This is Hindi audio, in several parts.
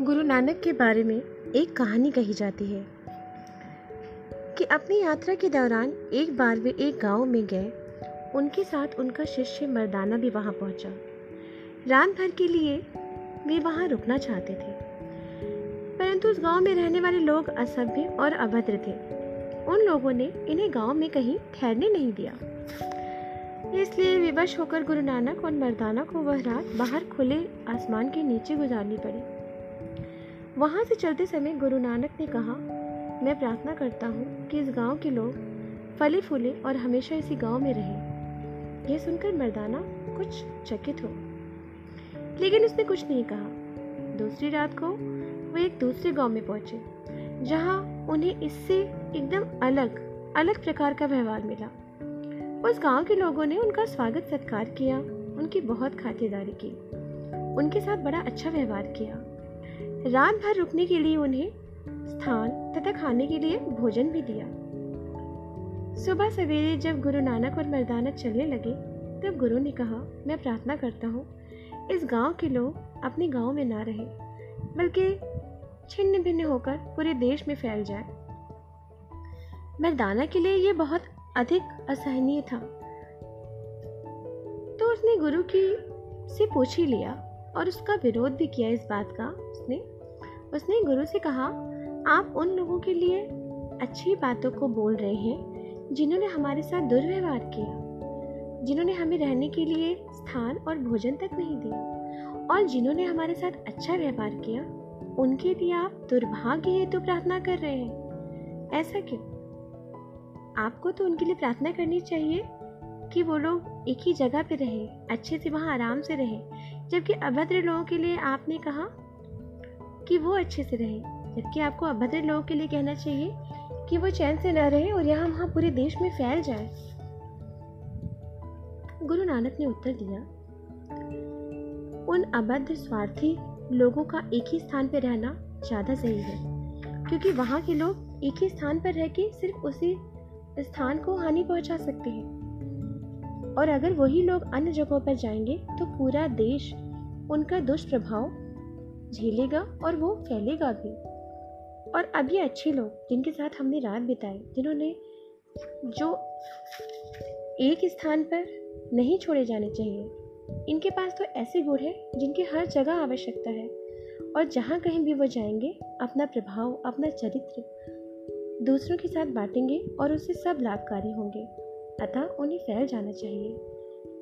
गुरु नानक के बारे में एक कहानी कही जाती है कि अपनी यात्रा के दौरान एक बार वे एक गाँव में गए। उनके साथ उनका शिष्य मर्दाना भी वहाँ पहुँचा। रात भर के लिए वे वहाँ रुकना चाहते थे। परंतु उस गाँव में रहने वाले लोग असभ्य और अभद्र थे। उन लोगों ने इन्हें गाँव में कहीं ठहरने नहीं दिया। इसलिए विवश होकर गुरु नानक और मर्दाना को वह रात बाहर खुले आसमान के नीचे गुजारनी पड़ी। वहाँ से चलते समय गुरु नानक ने कहा, मैं प्रार्थना करता हूँ कि इस गाँव के लोग फले फूले और हमेशा इसी गाँव में रहें। यह सुनकर मर्दाना कुछ चकित हो। लेकिन उसने कुछ नहीं कहा। दूसरी रात को वो एक दूसरे गाँव में पहुँचे, जहाँ उन्हें इससे एकदम अलग अलग प्रकार का व्यवहार मिला। उस गाँव के लोगों ने उनका स्वागत सत्कार किया, उनकी बहुत खातिरदारी की, उनके साथ बड़ा अच्छा व्यवहार किया। रात भर रुकने के लिए उन्हें स्थान तथा खाने के लिए भोजन भी दिया। सुबह सवेरे जब गुरु नानक और मर्दाना चलने लगे, तब गुरु ने कहा, मैं प्रार्थना करता हूँ, इस गाँव के लोग अपने गाँव में ना रहे, बल्कि छिन्न भिन्न होकर पूरे देश में फैल जाए। मर्दाना के लिए ये बहुत अधिक असहनीय था। तो उसने गुरु की से पूछ ही लिया और उसका विरोध भी किया इस बात का उसने उसने गुरु से कहा, आप उन लोगों के लिए अच्छी बातों को बोल रहे हैं, जिन्होंने हमारे साथ दुर्व्यवहार किया, जिन्होंने हमें रहने के लिए स्थान और भोजन तक नहीं दिया, और जिन्होंने हमारे साथ अच्छा व्यवहार किया, उनके लिए आप दुर्भाग्य हेतु तो प्रार्थना कर रहे हैं। ऐसा क्यों? आपको तो उनके लिए प्रार्थना करनी चाहिए कि वो लोग एक ही जगह पे रहे, अच्छे से वहाँ आराम से रहे, जबकि अभद्र लोगों के लिए आपने कहा कि वो अच्छे से रहे, जबकि आपको अभद्र लोगों के लिए कहना चाहिए कि वो चैन से न रहे और यहाँ वहाँ पूरे देश में फैल जाए। गुरु नानक ने उत्तर दिया, उन अभद्र स्वार्थी लोगों का एक ही स्थान पर रहना ज़्यादा सही है, क्योंकि वहाँ के लोग एक ही स्थान पर रह के सिर्फ़ उसी स्थान को हानि पहुँचा सकते हैं। और अगर वही लोग अन्य जगहों पर जाएँगे तो पूरा देश उनका दुष्प्रभाव झेलेगा और वो फैलेगा भी। और अब ये अच्छे लोग, जिनके साथ हमने रात बिताई, जिन्होंने जो एक स्थान पर नहीं छोड़े जाने चाहिए, इनके पास तो ऐसे गुण हैं जिनकी हर जगह आवश्यकता है। और जहाँ कहीं भी वो जाएँगे, अपना प्रभाव, अपना चरित्र दूसरों के साथ बांटेंगे और उससे सब लाभकारी होंगे। अतः उन्हें फैल जाना चाहिए,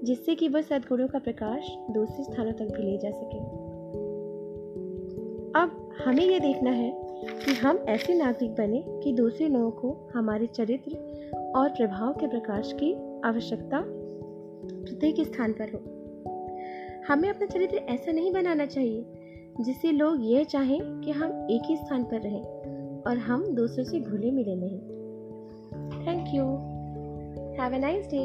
जिससे कि वह सदगुणों का प्रकाश दूसरे स्थानों तक भी ले जा सके। हमें यह देखना है कि हम ऐसे नागरिक बने कि दूसरे लोगों को हमारे चरित्र और प्रभाव के प्रकाश की आवश्यकता प्रत्येक स्थान पर हो। हमें अपना चरित्र ऐसा नहीं बनाना चाहिए जिससे लोग यह चाहें कि हम एक ही स्थान पर रहें और हम दूसरों से घुले मिले नहीं। Thank you have a nice day